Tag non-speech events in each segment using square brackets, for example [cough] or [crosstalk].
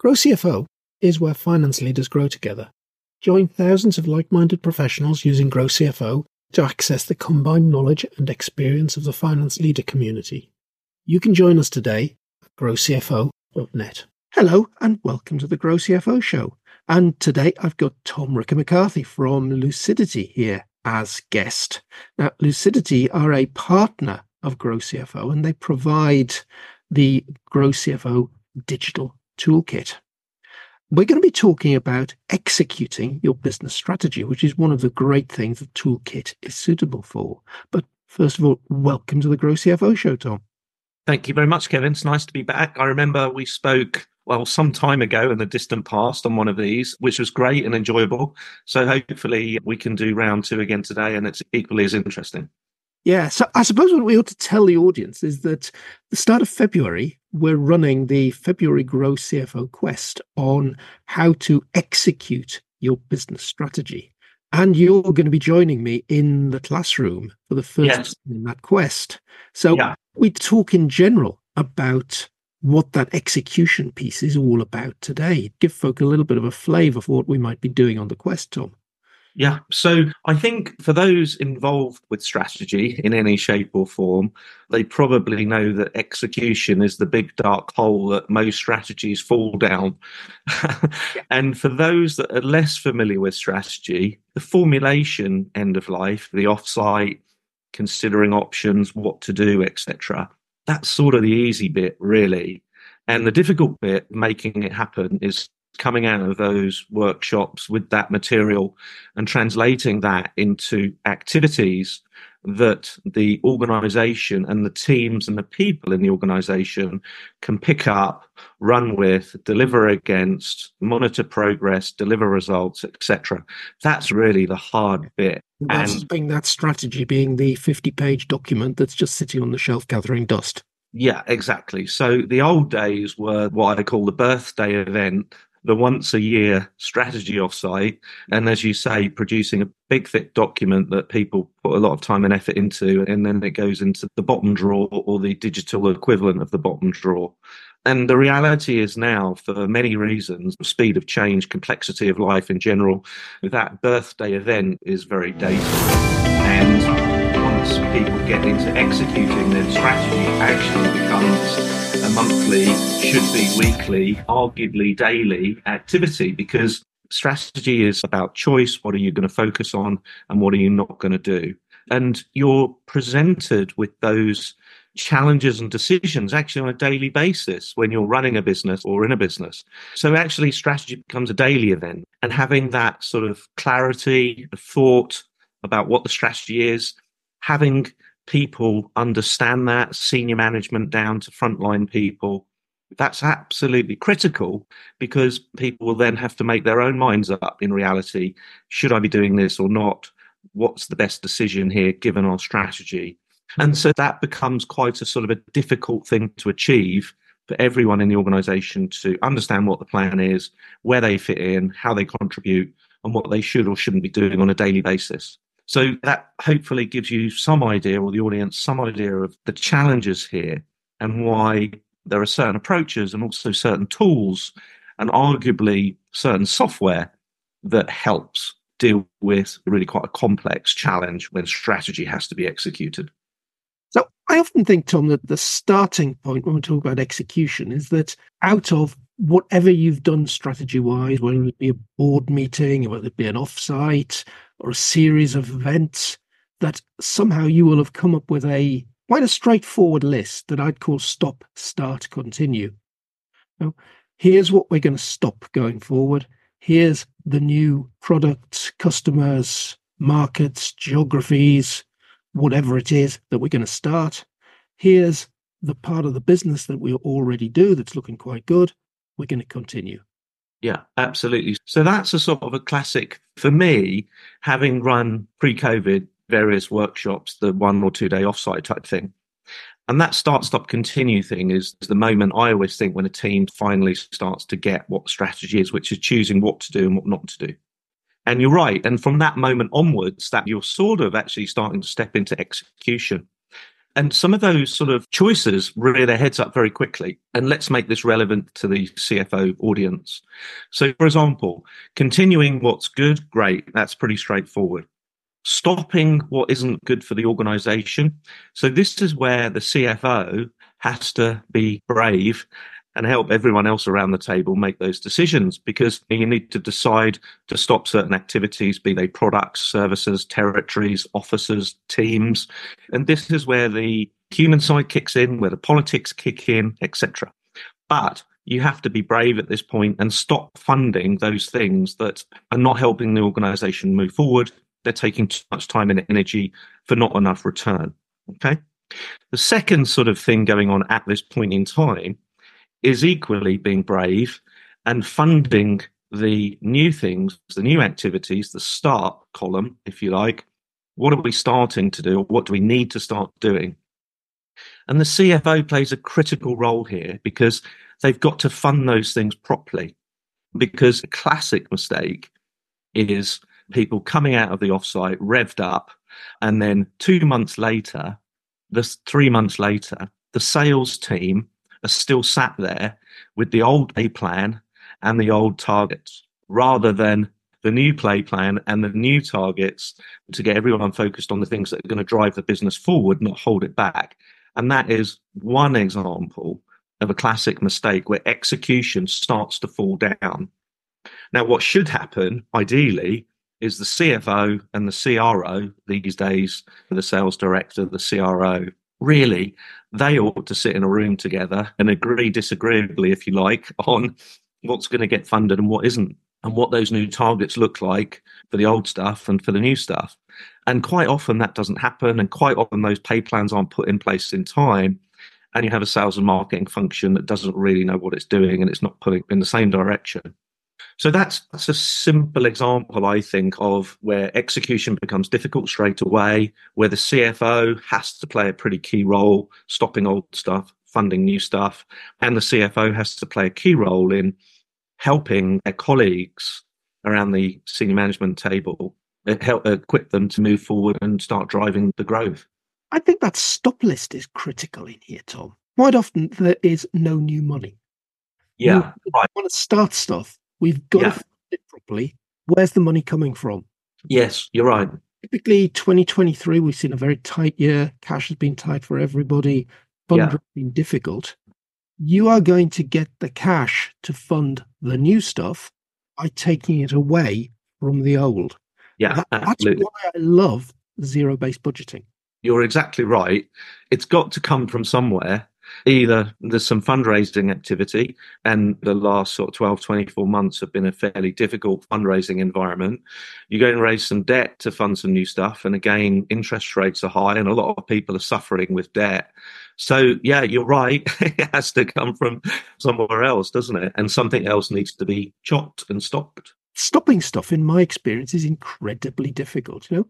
Grow CFO is where finance leaders grow together. Join thousands of like minded professionals using Grow CFO to access the combined knowledge and experience of the finance leader community. You can join us today at growcfo.net. Hello, and welcome to the Grow CFO show. And today I've got Tom Ricca-McCarthy from Lucidity here as guest. Now, Lucidity are a partner of Grow CFO and they provide the Grow CFO digital toolkit. We're going to be talking about executing your business strategy, which is one of the great things the toolkit is suitable for. But first of all, welcome to the Grow CFO show, Tom. Thank you very much, Kevin. It's nice to be back. I remember we spoke, well, some time ago in the distant past on one of these, which was great and enjoyable. So hopefully we can do round two again today and it's equally as interesting. Yeah, so I suppose what we ought to tell the audience is that the start of February, we're running the February Grow CFO Quest on how to execute your business strategy. And you're going to be joining me in the classroom for the first yes. in that quest. So yeah. we talk in general about what that execution piece is all about today. Give folk a little bit of a flavour of what we might be doing on the quest, Tom. Yeah. So I think for those involved with strategy in any shape or form, they probably know that execution is the big dark hole that most strategies fall down. [laughs] and for those that are less familiar with strategy, the formulation end of life, the offsite, considering options, what to do, etc. That's sort of the easy bit, really. And the difficult bit, making it happen, is coming out of those workshops with that material and translating that into activities that the organization and the teams and the people in the organization can pick up, run with, deliver against, monitor progress, deliver results, etc. That's really the hard bit. That's and being that strategy being the 50 page document that's just sitting on the shelf gathering dust. Yeah, exactly. So the old days were what I call the birthday event the once a year strategy offsite. And as you say, producing a big, thick document that people put a lot of time and effort into, and then it goes into the bottom drawer or the digital equivalent of the bottom drawer. And the reality is now, for many reasons, speed of change, complexity of life in general, that birthday event is very dated. And once people get into executing, then strategy actually becomes monthly, should be weekly, arguably daily activity because strategy is about choice. What are you going to focus on and what are you not going to do? And you're presented with those challenges and decisions actually on a daily basis when you're running a business or in a business. So actually strategy becomes a daily event and having that sort of clarity, the thought about what the strategy is, having people understand that, senior management down to frontline people. That's absolutely critical because people will then have to make their own minds up in reality. Should I be doing this or not? What's the best decision here given our strategy? And so that becomes quite a sort of a difficult thing to achieve for everyone in the organization to understand what the plan is, where they fit in, how they contribute, and what they should or shouldn't be doing on a daily basis. So that hopefully gives you some idea, or the audience some idea of the challenges here and why there are certain approaches and also certain tools and arguably certain software that helps deal with really quite a complex challenge when strategy has to be executed. So I often think, Tom, that the starting point when we talk about execution is that out of whatever you've done strategy wise, whether it be a board meeting, whether it be an offsite, or a series of events that somehow you will have come up with a quite a straightforward list that I'd call stop, start, continue. Here's what we're going to stop going forward. Here's the new products, customers, markets, geographies, whatever it is that we're going to start. Here's the part of the business that we already do that's looking quite good. We're going to continue. Yeah, absolutely. So that's a sort of a classic for me, having run pre COVID various workshops, the one or two day offsite type thing. And that start, stop, continue thing is the moment I always think when a team finally starts to get what strategy is, which is choosing what to do and what not to do. And you're right. And from that moment onwards, that you're sort of actually starting to step into execution. And some of those sort of choices rear their heads up very quickly. And let's make this relevant to the CFO audience. So, for example, continuing what's good, great. That's pretty straightforward. Stopping what isn't good for the organization. So, this is where the CFO has to be brave and help everyone else around the table make those decisions because you need to decide to stop certain activities, be they products, services, territories, officers, teams. And this is where the human side kicks in, where the politics kick in, etc. But you have to be brave at this point and stop funding those things that are not helping the organization move forward. They're taking too much time and energy for not enough return. Okay. The second sort of thing going on at this point in time is equally being brave and funding the new things, the new activities, the start column, if you like. What are we starting to do? What do we need to start doing? And the CFO plays a critical role here because they've got to fund those things properly. Because a classic mistake is people coming out of the offsite revved up, and then two months later, this three months later, the sales team are still sat there with the old play plan and the old targets rather than the new play plan and the new targets to get everyone focused on the things that are going to drive the business forward, not hold it back. And that is one example of a classic mistake where execution starts to fall down. Now, what should happen, ideally, is the CFO and the CRO these days, the sales director, the CRO, really they ought to sit in a room together and agree disagreeably, if you like, on what's going to get funded and what isn't, and what those new targets look like for the old stuff and for the new stuff. And quite often that doesn't happen, and quite often those pay plans aren't put in place in time. And you have a sales and marketing function that doesn't really know what it's doing and it's not pulling in the same direction. So that's that's a simple example, I think, of where execution becomes difficult straight away, where the CFO has to play a pretty key role, stopping old stuff, funding new stuff, and the CFO has to play a key role in helping their colleagues around the senior management table uh, help equip them to move forward and start driving the growth. I think that stop list is critical in here, Tom. Quite often there is no new money. Yeah, you right. want to start stuff We've got yeah. to it properly. Where's the money coming from? Yes, you're right. Typically, 2023, we've seen a very tight year. Cash has been tight for everybody. Fund yeah. been difficult. You are going to get the cash to fund the new stuff by taking it away from the old. Yeah, that, that's why I love zero based budgeting. You're exactly right. It's got to come from somewhere either there's some fundraising activity and the last sort of 12 24 months have been a fairly difficult fundraising environment. You go and raise some debt to fund some new stuff and again interest rates are high and a lot of people are suffering with debt. So yeah you're right. [laughs] It has to come from somewhere else doesn't it? And something else needs to be chopped and stopped. Stopping stuff in my experience is incredibly difficult you know?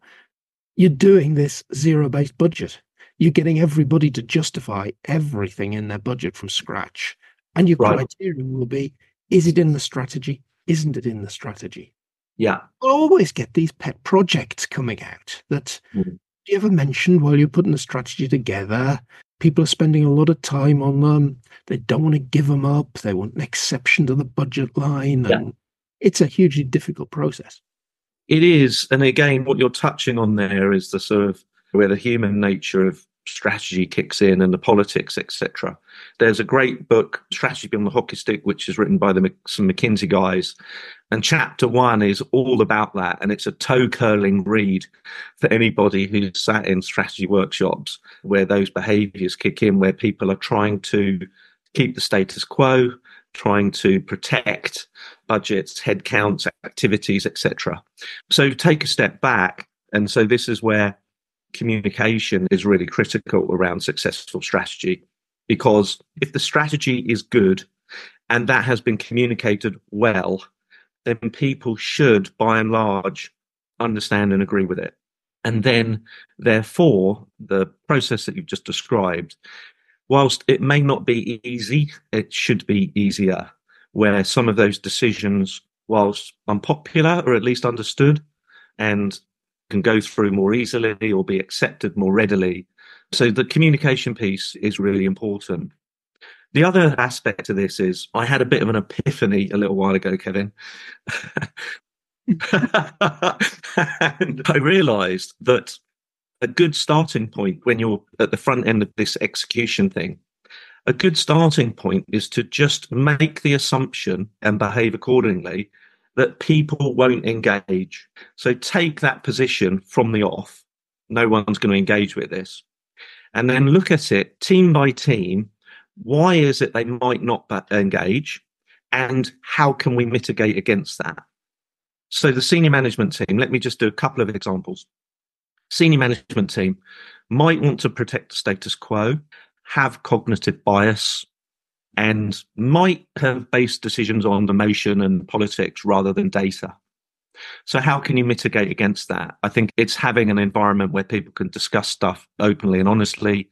You're doing this zero based budget you're getting everybody to justify everything in their budget from scratch. And your right. criterion will be is it in the strategy? Isn't it in the strategy? Yeah. I'll always get these pet projects coming out that mm. you ever mentioned while you're putting the strategy together. People are spending a lot of time on them. They don't want to give them up. They want an exception to the budget line. And yeah. it's a hugely difficult process. It is. And again, what you're touching on there is the sort of where the human nature of strategy kicks in and the politics, etc. There's a great book, Strategy Beyond the Hockey Stick, which is written by the, some McKinsey guys. And chapter one is all about that. And it's a toe curling read for anybody who's sat in strategy workshops where those behaviors kick in, where people are trying to keep the status quo, trying to protect budgets, headcounts, activities, etc. So take a step back. And so this is where communication is really critical around successful strategy because if the strategy is good and that has been communicated well, then people should, by and large, understand and agree with it. And then, therefore, the process that you've just described, whilst it may not be easy, it should be easier, where some of those decisions, whilst unpopular or at least understood, and can go through more easily or be accepted more readily, So the communication piece is really important. The other aspect of this is I had a bit of an epiphany a little while ago, Kevin. and I realized that a good starting point when you're at the front end of this execution thing, a good starting point is to just make the assumption and behave accordingly that people won't engage. So take that position from the off. No one's going to engage with this. And then look at it team by team. Why is it they might not engage? And how can we mitigate against that? So the senior management team, let me just do a couple of examples. Senior management team might want to protect the status quo, have cognitive bias, and might have based decisions on emotion and politics rather than data. So, how can you mitigate against that? I think it's having an environment where people can discuss stuff openly and honestly.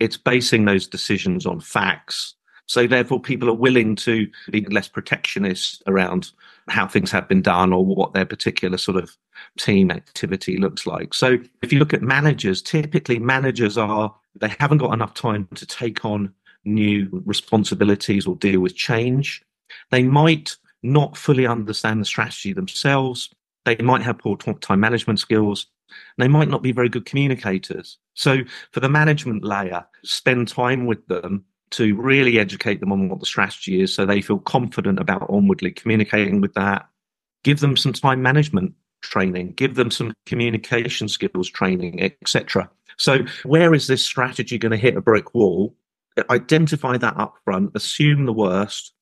It's basing those decisions on facts. So, therefore, people are willing to be less protectionist around how things have been done or what their particular sort of team activity looks like. So, if you look at managers, typically managers are, they haven't got enough time to take on new responsibilities or deal with change. They might not fully understand the strategy themselves. They might have poor time management skills. They might not be very good communicators. So, for the management layer, spend time with them to really educate them on what the strategy is so they feel confident about onwardly communicating with that. Give them some time management training, give them some communication skills training, etc. So, where is this strategy going to hit a brick wall? Identify that up front, assume the worst,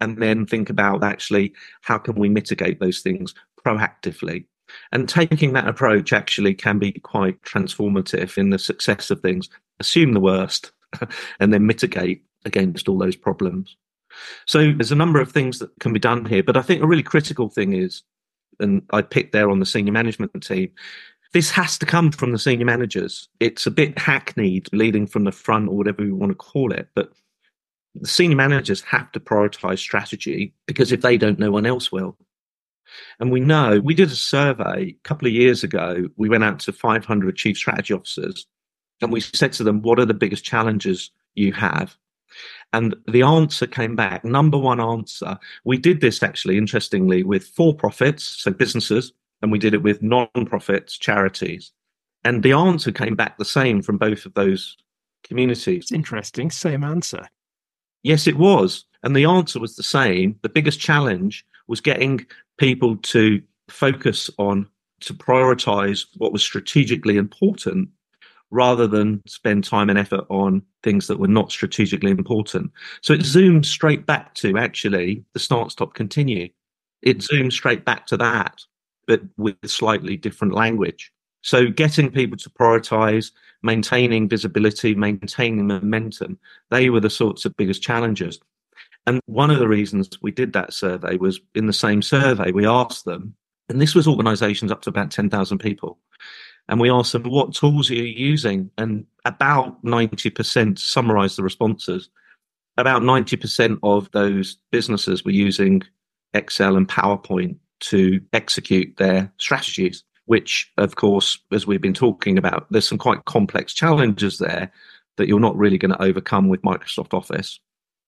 and then think about actually how can we mitigate those things proactively. And taking that approach actually can be quite transformative in the success of things. Assume the worst [laughs] and then mitigate against all those problems. So there's a number of things that can be done here but i think a really critical thing is and i picked there on the senior management team this has to come from the senior managers it's a bit hackneyed leading from the front or whatever you want to call it but the senior managers have to prioritize strategy because if they don't, no one else will. And we know we did a survey a couple of years ago. We went out to 500 chief strategy officers and we said to them, What are the biggest challenges you have? And the answer came back number one answer. We did this actually, interestingly, with for profits, so businesses, and we did it with non profits, charities. And the answer came back the same from both of those communities. It's interesting. Same answer. Yes, it was. And the answer was the same. The biggest challenge was getting people to focus on, to prioritize what was strategically important rather than spend time and effort on things that were not strategically important. So it zoomed straight back to actually the start, stop, continue. It zoomed straight back to that, but with slightly different language. So getting people to prioritize, maintaining visibility, maintaining momentum, they were the sorts of biggest challenges. And one of the reasons we did that survey was in the same survey, we asked them, and this was organizations up to about 10,000 people. And we asked them, what tools are you using? And about 90% summarized the responses. About 90% of those businesses were using Excel and PowerPoint to execute their strategies which, of course, as we've been talking about, there's some quite complex challenges there that you're not really going to overcome with Microsoft Office.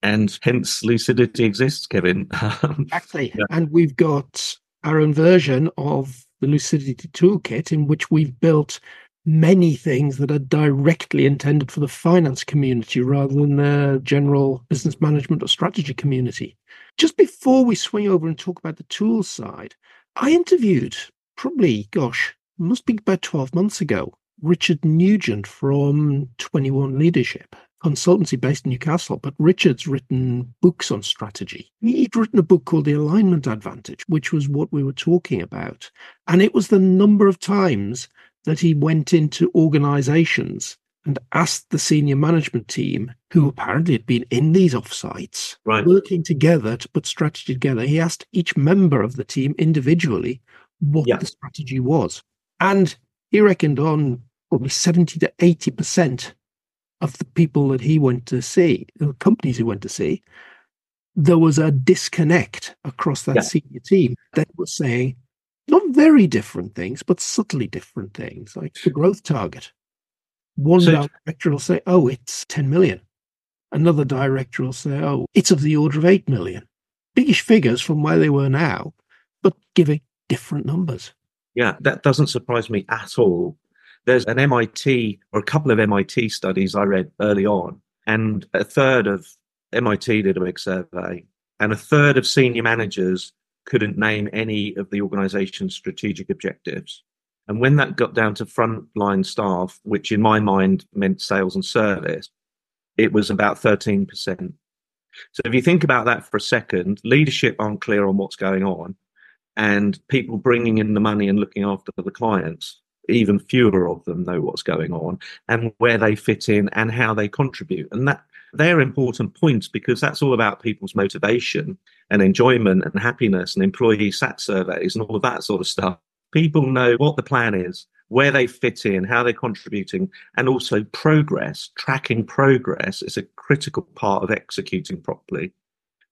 And hence lucidity exists, Kevin. [laughs] exactly. Yeah. And we've got our own version of the Lucidity Toolkit in which we've built many things that are directly intended for the finance community rather than the general business management or strategy community. Just before we swing over and talk about the tools side, I interviewed probably, gosh, must be about 12 months ago, Richard Nugent from 21 Leadership, consultancy based in Newcastle. But Richard's written books on strategy. He'd written a book called The Alignment Advantage, which was what we were talking about. And it was the number of times that he went into organizations and asked the senior management team, who apparently had been in these offsites, right. working together to put strategy together. He asked each member of the team individually what yeah. the strategy was. And he reckoned on probably 70 to 80% of the people that he went to see, the companies he went to see, there was a disconnect across that yeah. senior team that was saying not very different things, but subtly different things, like the growth target. One so, director will say, oh, it's 10 million. Another director will say, oh, it's of the order of 8 million. Biggish figures from where they were now, but giving different numbers. Yeah, that doesn't surprise me at all. There's an MIT or a couple of MIT studies I read early on, and a third of MIT did a big survey, and a third of senior managers couldn't name any of the organization's strategic objectives. And when that got down to frontline staff, which in my mind meant sales and service, it was about 13%. So if you think about that for a second, leadership aren't clear on what's going on, and people bringing in the money and looking after the clients, even fewer of them know what's going on and where they fit in and how they contribute. And that they're important points because that's all about people's motivation and enjoyment and happiness and employee sat surveys and all of that sort of stuff. People know what the plan is, where they fit in, how they're contributing, and also progress. Tracking progress is a critical part of executing properly.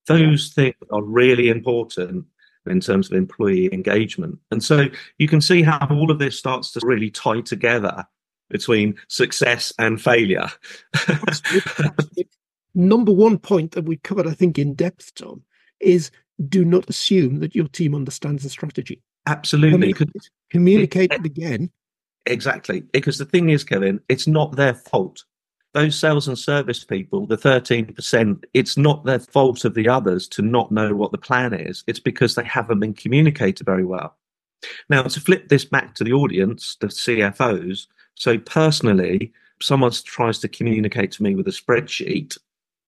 Those things are really important in terms of employee engagement. And so you can see how all of this starts to really tie together between success and failure. [laughs] Number one point that we covered, I think, in depth, Tom, is do not assume that your team understands the strategy. Absolutely. Communicate, communicate it again. Exactly. Because the thing is, Kevin, it's not their fault. Those sales and service people, the 13%, it's not their fault of the others to not know what the plan is. It's because they haven't been communicated very well. Now, to flip this back to the audience, the CFOs, so personally, someone tries to communicate to me with a spreadsheet,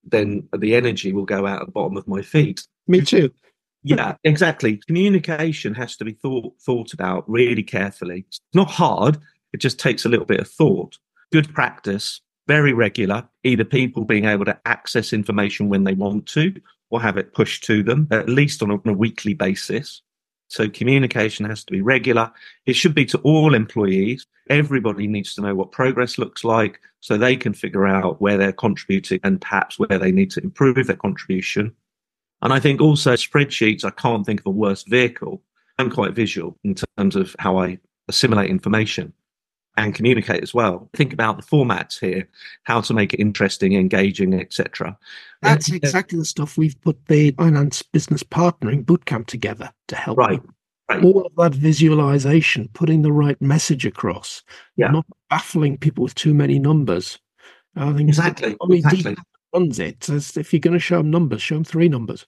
then the energy will go out at the bottom of my feet. Me too. Yeah, exactly. Communication has to be thought thought about really carefully. It's not hard. It just takes a little bit of thought. Good practice, very regular, either people being able to access information when they want to or have it pushed to them, at least on a, on a weekly basis. So communication has to be regular. It should be to all employees. Everybody needs to know what progress looks like so they can figure out where they're contributing and perhaps where they need to improve their contribution. And I think also spreadsheets, I can't think of a worse vehicle. I'm quite visual in terms of how I assimilate information and communicate as well. Think about the formats here, how to make it interesting, engaging, etc. That's exactly the stuff we've put the finance business partnering bootcamp together to help. Right. Right. All of that visualization, putting the right message across, yeah. not baffling people with too many numbers. I think exactly. exactly. runs it. As if you're going to show them numbers, show them three numbers.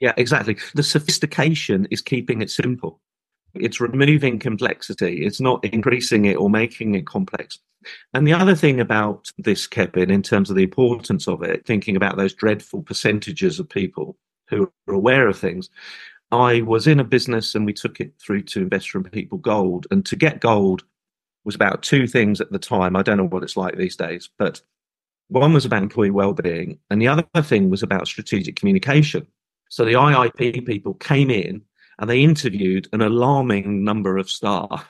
Yeah, exactly. The sophistication is keeping it simple. It's removing complexity. It's not increasing it or making it complex. And the other thing about this, Kevin, in terms of the importance of it, thinking about those dreadful percentages of people who are aware of things, I was in a business and we took it through to Investor in People Gold. And to get gold was about two things at the time. I don't know what it's like these days, but one was about employee well-being, and the other thing was about strategic communication. So the IIP people came in and they interviewed an alarming number of staff.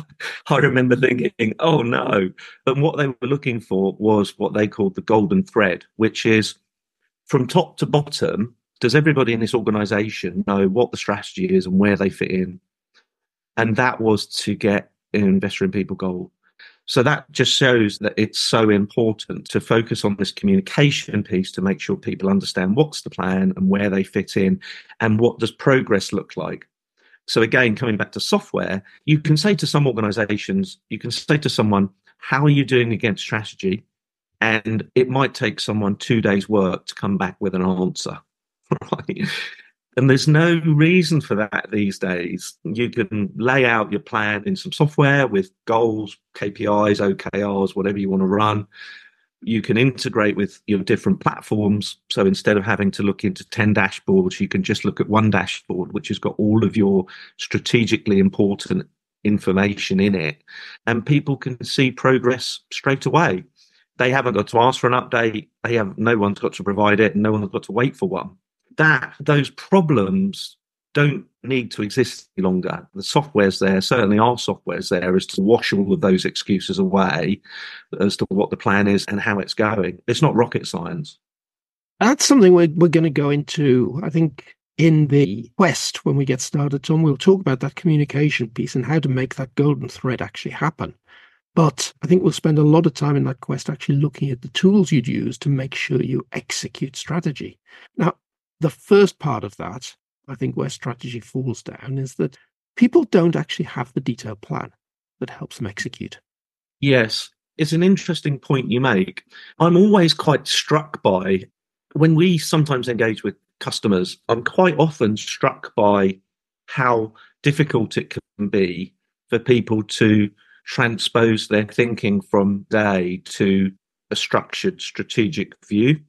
[laughs] I remember thinking, oh no. But what they were looking for was what they called the golden thread, which is from top to bottom, does everybody in this organization know what the strategy is and where they fit in? And that was to get investor in people gold. So that just shows that it's so important to focus on this communication piece to make sure people understand what's the plan and where they fit in and what does progress look like. So again, coming back to software, you can say to some organizations, you can say to someone, how are you doing against strategy? And it might take someone two days work to come back with an answer. [laughs] Right? And there's no reason for that these days. You can lay out your plan in some software with goals, KPIs, OKRs, whatever you want to run. You can integrate with your different platforms. So instead of having to look into 10 dashboards, you can just look at one dashboard, which has got all of your strategically important information in it. And people can see progress straight away. They haven't got to ask for an update. They have no one's got to provide it, and no one's got to wait for one that those problems don't need to exist any longer. The software's there, certainly our software's there, is to wash all of those excuses away as to what the plan is and how it's going. It's not rocket science. That's something we're, we're going to go into, I think, in the quest when we get started, Tom. We'll talk about that communication piece and how to make that golden thread actually happen. But I think we'll spend a lot of time in that quest actually looking at the tools you'd use to make sure you execute strategy. Now, the first part of that, I think where strategy falls down, is that people don't actually have the detailed plan that helps them execute. Yes, it's an interesting point you make. I'm always quite struck by when we sometimes engage with customers, I'm quite often struck by how difficult it can be for people to transpose their thinking from day to a structured strategic view,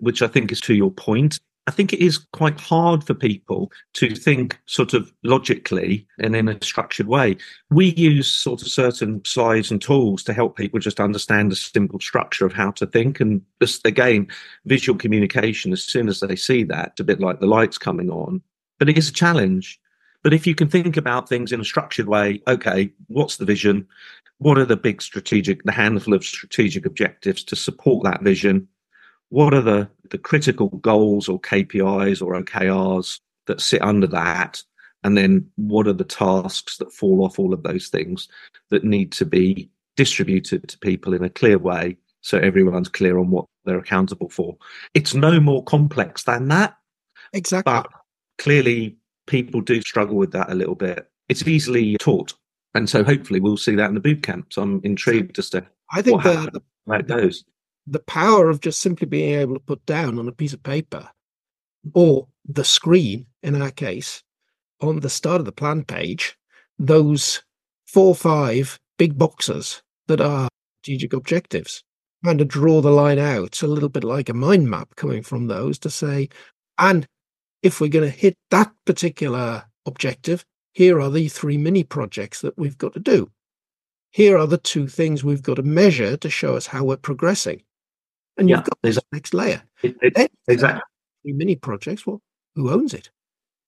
which I think is to your point. I think it is quite hard for people to think sort of logically and in a structured way. We use sort of certain slides and tools to help people just understand the simple structure of how to think. And just again, visual communication, as soon as they see that, it's a bit like the lights coming on. But it is a challenge. But if you can think about things in a structured way, okay, what's the vision? What are the big strategic, the handful of strategic objectives to support that vision? What are the, the critical goals or KPIs or OKRs that sit under that? And then what are the tasks that fall off all of those things that need to be distributed to people in a clear way so everyone's clear on what they're accountable for? It's no more complex than that. Exactly. But clearly, people do struggle with that a little bit. It's easily taught. And so hopefully we'll see that in the boot camps. I'm intrigued as to I think the, the, how it goes the power of just simply being able to put down on a piece of paper or the screen, in our case, on the start of the plan page, those four or five big boxes that are strategic objectives. And to draw the line out, a little bit like a mind map coming from those to say, and if we're going to hit that particular objective, here are the three mini projects that we've got to do. Here are the two things we've got to measure to show us how we're progressing and you've yeah, got this next layer. It, it, exactly. Mini projects. Well, who owns it?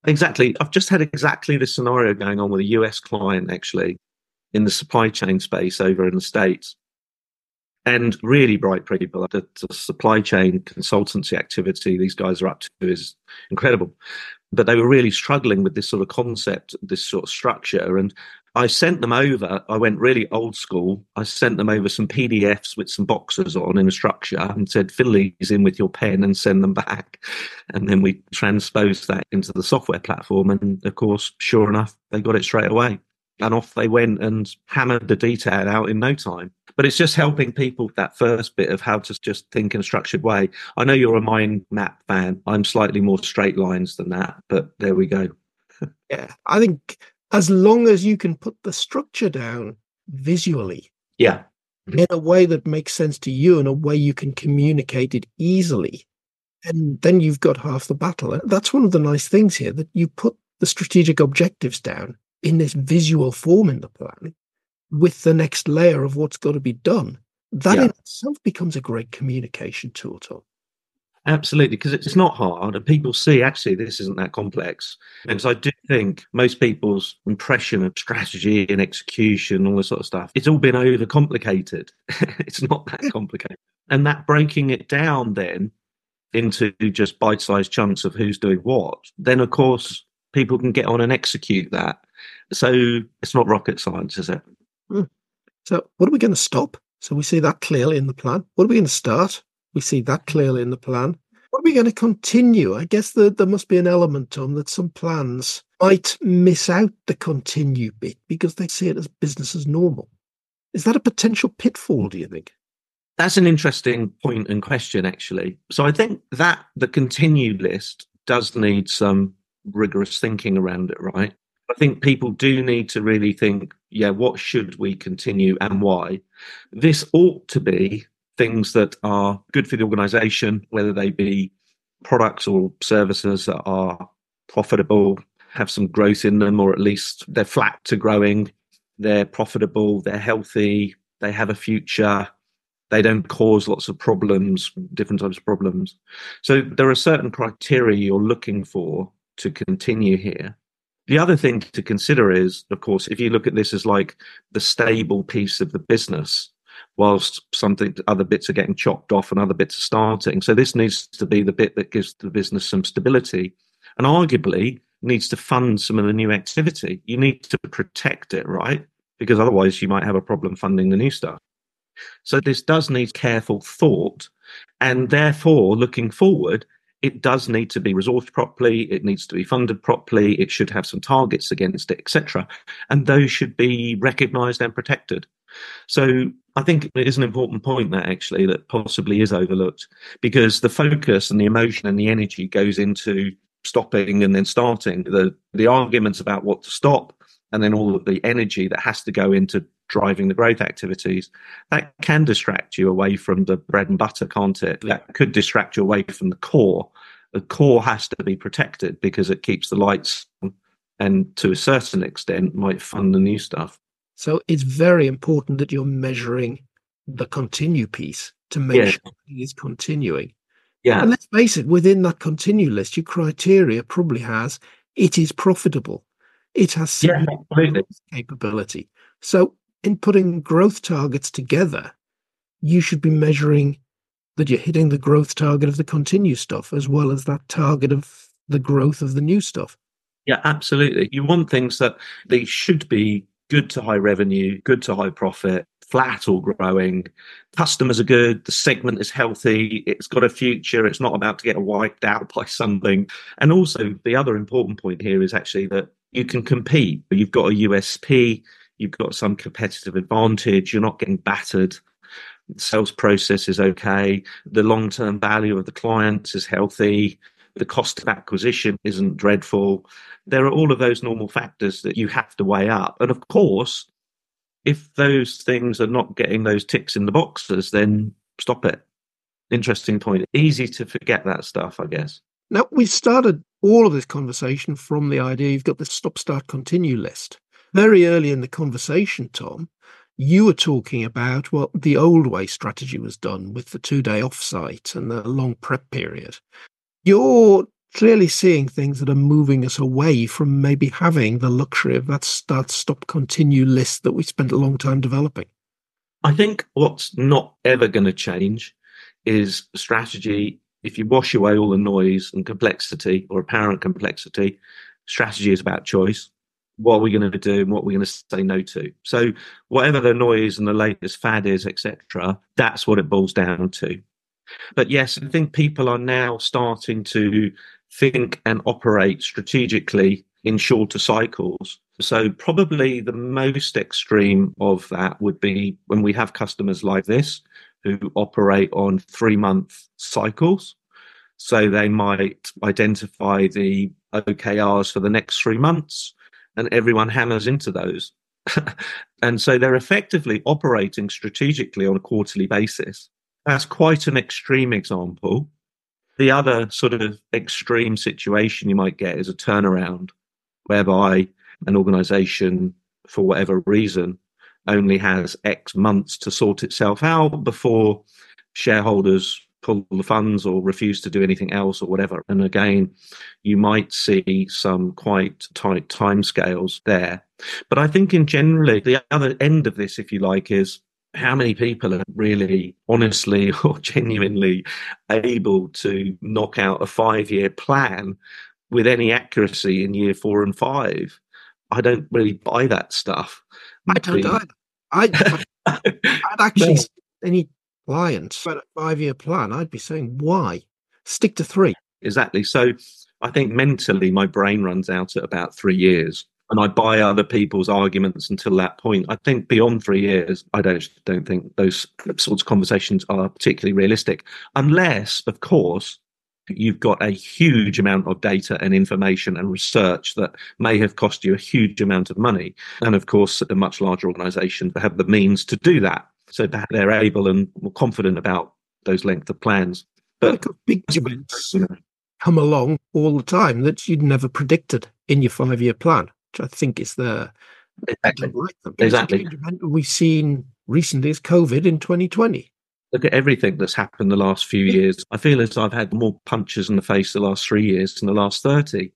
Exactly. I've just had exactly this scenario going on with a US client actually in the supply chain space over in the States. And really bright people. The, the supply chain consultancy activity these guys are up to is incredible. But they were really struggling with this sort of concept, this sort of structure. And I sent them over. I went really old school. I sent them over some PDFs with some boxes on in a structure and said, fill these in with your pen and send them back. And then we transposed that into the software platform. And of course, sure enough, they got it straight away. And off they went and hammered the detail out in no time. But it's just helping people that first bit of how to just think in a structured way. I know you're a mind map fan. I'm slightly more straight lines than that, but there we go. [laughs] yeah, I think as long as you can put the structure down visually. Yeah. Mm-hmm. In a way that makes sense to you, in a way you can communicate it easily. And then you've got half the battle. That's one of the nice things here that you put the strategic objectives down in this visual form in the plan with the next layer of what's got to be done. That yeah. in itself becomes a great communication tool, Tom. Absolutely, because it's not hard, and people see actually this isn't that complex. And so I do think most people's impression of strategy and execution, all this sort of stuff, it's all been overcomplicated. [laughs] it's not that complicated, and that breaking it down then into just bite-sized chunks of who's doing what, then of course people can get on and execute that. So it's not rocket science, is it? Hmm. So what are we going to stop? So we see that clearly in the plan. What are we going to start? We see that clearly in the plan. What are we going to continue? I guess the, there must be an element, Tom, that some plans might miss out the continue bit because they see it as business as normal. Is that a potential pitfall, do you think? That's an interesting point and question, actually. So I think that the continued list does need some rigorous thinking around it, right? I think people do need to really think, yeah, what should we continue and why? This ought to be things that are good for the organization, whether they be products or services that are profitable, have some growth in them, or at least they're flat to growing, they're profitable, they're healthy, they have a future, they don't cause lots of problems, different types of problems. So there are certain criteria you're looking for to continue here. The other thing to consider is, of course, if you look at this as like the stable piece of the business, whilst something other bits are getting chopped off and other bits are starting. So this needs to be the bit that gives the business some stability, and arguably needs to fund some of the new activity. You need to protect it, right? because otherwise you might have a problem funding the new stuff. So this does need careful thought. And therefore, looking forward, it does need to be resourced properly. It needs to be funded properly. It should have some targets against it, etc. And those should be recognised and protected. So I think it is an important point that actually that possibly is overlooked because the focus and the emotion and the energy goes into stopping and then starting. The the arguments about what to stop and then all of the energy that has to go into driving the growth activities that can distract you away from the bread and butter can't it? That could distract you away from the core. The core has to be protected because it keeps the lights on and to a certain extent might fund the new stuff so it's very important that you're measuring the continue piece to make yeah. sure it is continuing yeah and let's face it within that continue list your criteria probably has it is profitable it has yeah, capability so in putting growth targets together, you should be measuring that you're hitting the growth target of the continue stuff as well as that target of the growth of the new stuff. Yeah, absolutely. You want things that they should be good to high revenue, good to high profit, flat or growing. Customers are good. The segment is healthy. It's got a future. It's not about to get wiped out [laughs] by something. And also, the other important point here is actually that you can compete. You've got a USP you've got some competitive advantage, you're not getting battered. The sales process is okay. The long term value of the clients is healthy. The cost of acquisition isn't dreadful. There are all of those normal factors that you have to weigh up. And of course, if those things are not getting those ticks in the boxes, then stop it. Interesting point. Easy to forget that stuff, I guess. Now, we started all of this conversation from the idea you've got the stop, start, continue list very early in the conversation, Tom, you were talking about what the old way strategy was done with the two day offsite and the long prep period. You're clearly seeing things that are moving us away from maybe having the luxury of that start, stop, continue list that we spent a long time developing. I think what's not ever going to change is strategy. If you wash away all the noise and complexity or apparent complexity, strategy is about choice what are we going to do and what we're going to say no to. So whatever the noise and the latest fad is, etc., that's what it boils down to. But yes, I think people are now starting to think and operate strategically in shorter cycles. So probably the most extreme of that would be when we have customers like this who operate on three month cycles. So they might identify the OKRs for the next three months and everyone hammers into those. [laughs] and so they're effectively operating strategically on a quarterly basis. That's quite an extreme example. The other sort of extreme situation you might get is a turnaround whereby an organization, for whatever reason, only has X months to sort itself out before shareholders pull the funds or refuse to do anything else or whatever. And again, you might see some quite tight timescales there. But I think in generally, the other end of this, if you like, is how many people are really honestly [laughs] or genuinely able to knock out a five year plan with any accuracy in year four and five? I don't really buy that stuff. I don't either. I, [laughs] I'd actually no. any clients. But a five year plan, I'd be saying, why? Stick to three. Exactly. So I think mentally, my brain runs out at about three years. And I buy other people's arguments until that point. I think beyond three years, I don't don't think those sorts of conversations are particularly realistic, unless, of course, you've got a huge amount of data and information and research that may have cost you a huge amount of money. And of course, a much larger organization have the means to do that so that they're able and more confident about those length of plans. But big events come along all the time that you'd never predicted in your five year plan, which I think is the exactly. exactly. We've seen recently is COVID in 2020. Look at everything that's happened the last few years. I feel as I've had more punches in the face the last three years than the last 30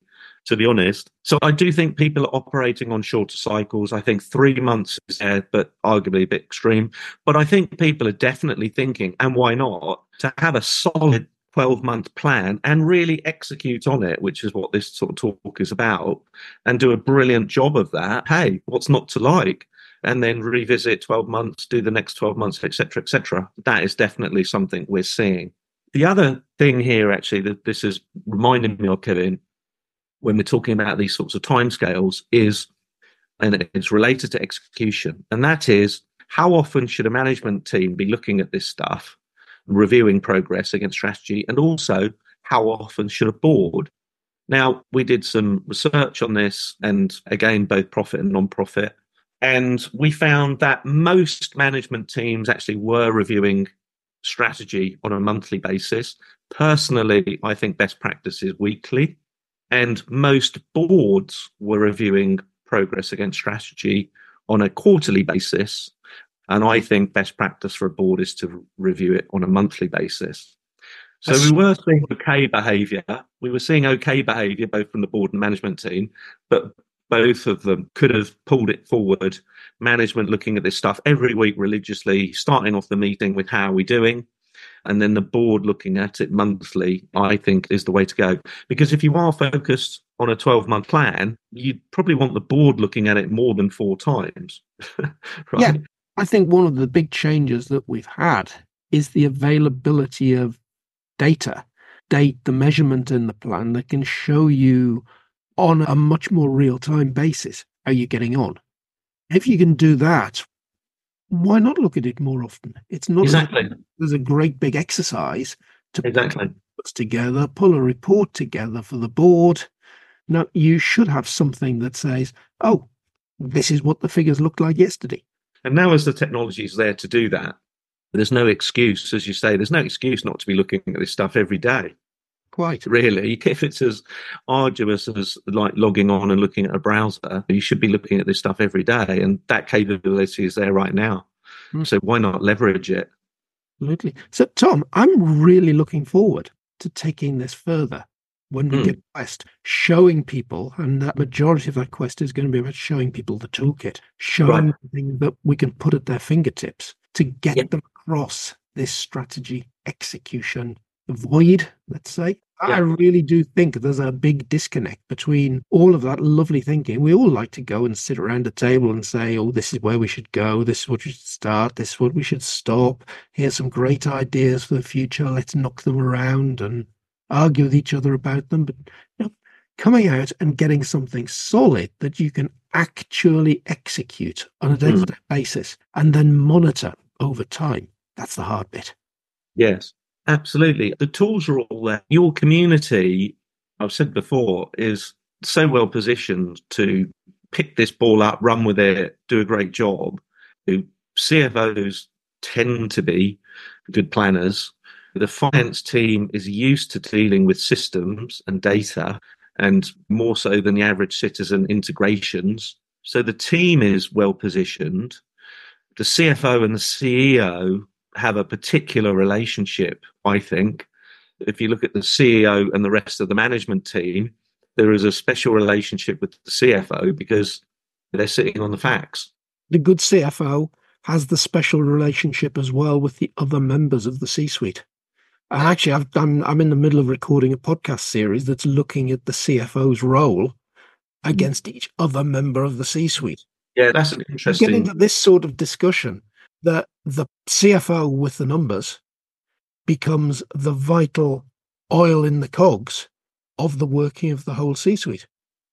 to be honest. So I do think people are operating on shorter cycles. I think three months is there, but arguably a bit extreme. But I think people are definitely thinking, and why not, to have a solid 12 month plan and really execute on it, which is what this sort of talk is about, and do a brilliant job of that. Hey, what's not to like? and then revisit 12 months, do the next 12 months, etc., etc. That is definitely something we're seeing. The other thing here, actually, that this is reminding me of, Kevin, when we're talking about these sorts of timescales, is, and it's related to execution, and that is how often should a management team be looking at this stuff, reviewing progress against strategy, and also how often should a board? Now, we did some research on this, and again, both profit and non profit. And we found that most management teams actually were reviewing strategy on a monthly basis. Personally, I think best practice is weekly. And most boards were reviewing progress against strategy on a quarterly basis. And I think best practice for a board is to review it on a monthly basis. So we were seeing okay behaviour. We were seeing okay behaviour both from the board and management team, but both of them could have pulled it forward. Management looking at this stuff every week religiously, starting off the meeting with how are we doing, and then the board looking at it monthly. I think is the way to go because if you are focused on a 12 month plan, you'd probably want the board looking at it more than four times. [laughs] right? Yeah, I think one of the big changes that we've had is the availability of data, date the measurement in the plan that can show you on a much more real time basis how you're getting on. If you can do that, why not look at it more often? It's not exactly. there's a great big exercise to exactly put together, pull a report together for the board. Now you should have something that says, "Oh, this is what the figures looked like yesterday." And now, as the technology is there to do that, there's no excuse, as you say, there's no excuse not to be looking at this stuff every day. Quite. Really, [laughs] if it's as arduous as like logging on and looking at a browser, you should be looking at this stuff every day. And that capability is there right now. Mm. So why not leverage it? Absolutely. So, Tom, I'm really looking forward to taking this further when we mm. get quest showing people and that majority of that quest is going to be about showing people the toolkit showing right. things that we can put at their fingertips to get yep. them across this strategy execution void, let's say. Yeah. I really do think there's a big disconnect between all of that lovely thinking. We all like to go and sit around a table and say, oh, this is where we should go. This is what we should start. This is what we should stop. Here's some great ideas for the future. Let's knock them around and argue with each other about them. But you know, coming out and getting something solid that you can actually execute on a day to day basis and then monitor over time. That's the hard bit. Yes, absolutely. The tools are all there. Your community, I've said before, is so well positioned to pick this ball up, run with it, do a great job. CFOs tend to be good planners. The finance team is used to dealing with systems and data, and more so than the average citizen, integrations. So the team is well positioned the CFO and the CEO have a particular relationship, I think. If you look at the CEO and the rest of the management team, there is a special relationship with the CFO because they're sitting on the facts. The good CFO has the special relationship as well with the other members of the C suite. Actually, I've done, I'm in the middle of recording a podcast series that's looking at the CFO's role hmm. against each other member of the C suite. Yeah, that's an interesting. Get into this sort of discussion that the CFO with the numbers becomes the vital oil in the cogs of the working of the whole C suite.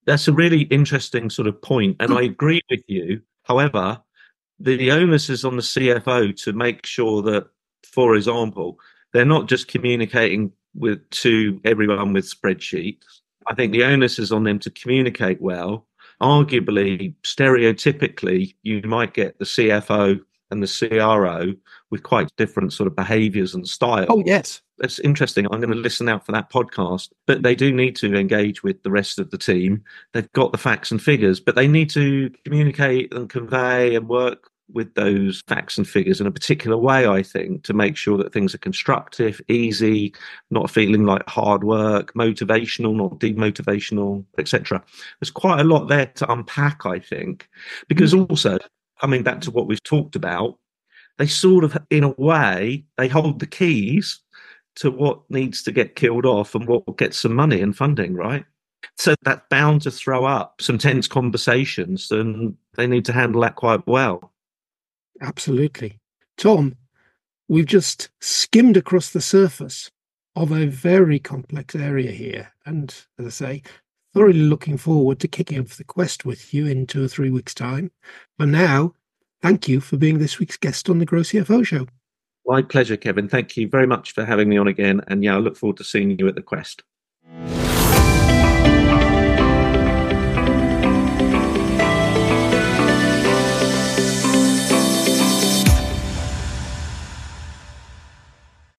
That's a really interesting sort of point, and I agree with you. However, the onus is on the CFO to make sure that, for example, they're not just communicating with to everyone with spreadsheets. I think the onus is on them to communicate well arguably, stereotypically, you might get the CFO and the CRO with quite different sort of behaviors and styles. Oh, yes. That's interesting. I'm going to listen out for that podcast. But they do need to engage with the rest of the team. They've got the facts and figures, but they need to communicate and convey and work with those facts and figures in a particular way, I think, to make sure that things are constructive, easy, not feeling like hard work, motivational, not demotivational, etc. There's quite a lot there to unpack, I think, because mm. also coming back to what we've talked about, they sort of, in a way, they hold the keys to what needs to get killed off and what gets some money and funding, right? So that's bound to throw up some tense conversations, and they need to handle that quite well. Absolutely. Tom, we've just skimmed across the surface of a very complex area here. And as I say, thoroughly looking forward to kicking off the quest with you in two or three weeks' time. But now, thank you for being this week's guest on the GrowCFO show. My pleasure, Kevin. Thank you very much for having me on again. And yeah, I look forward to seeing you at the quest.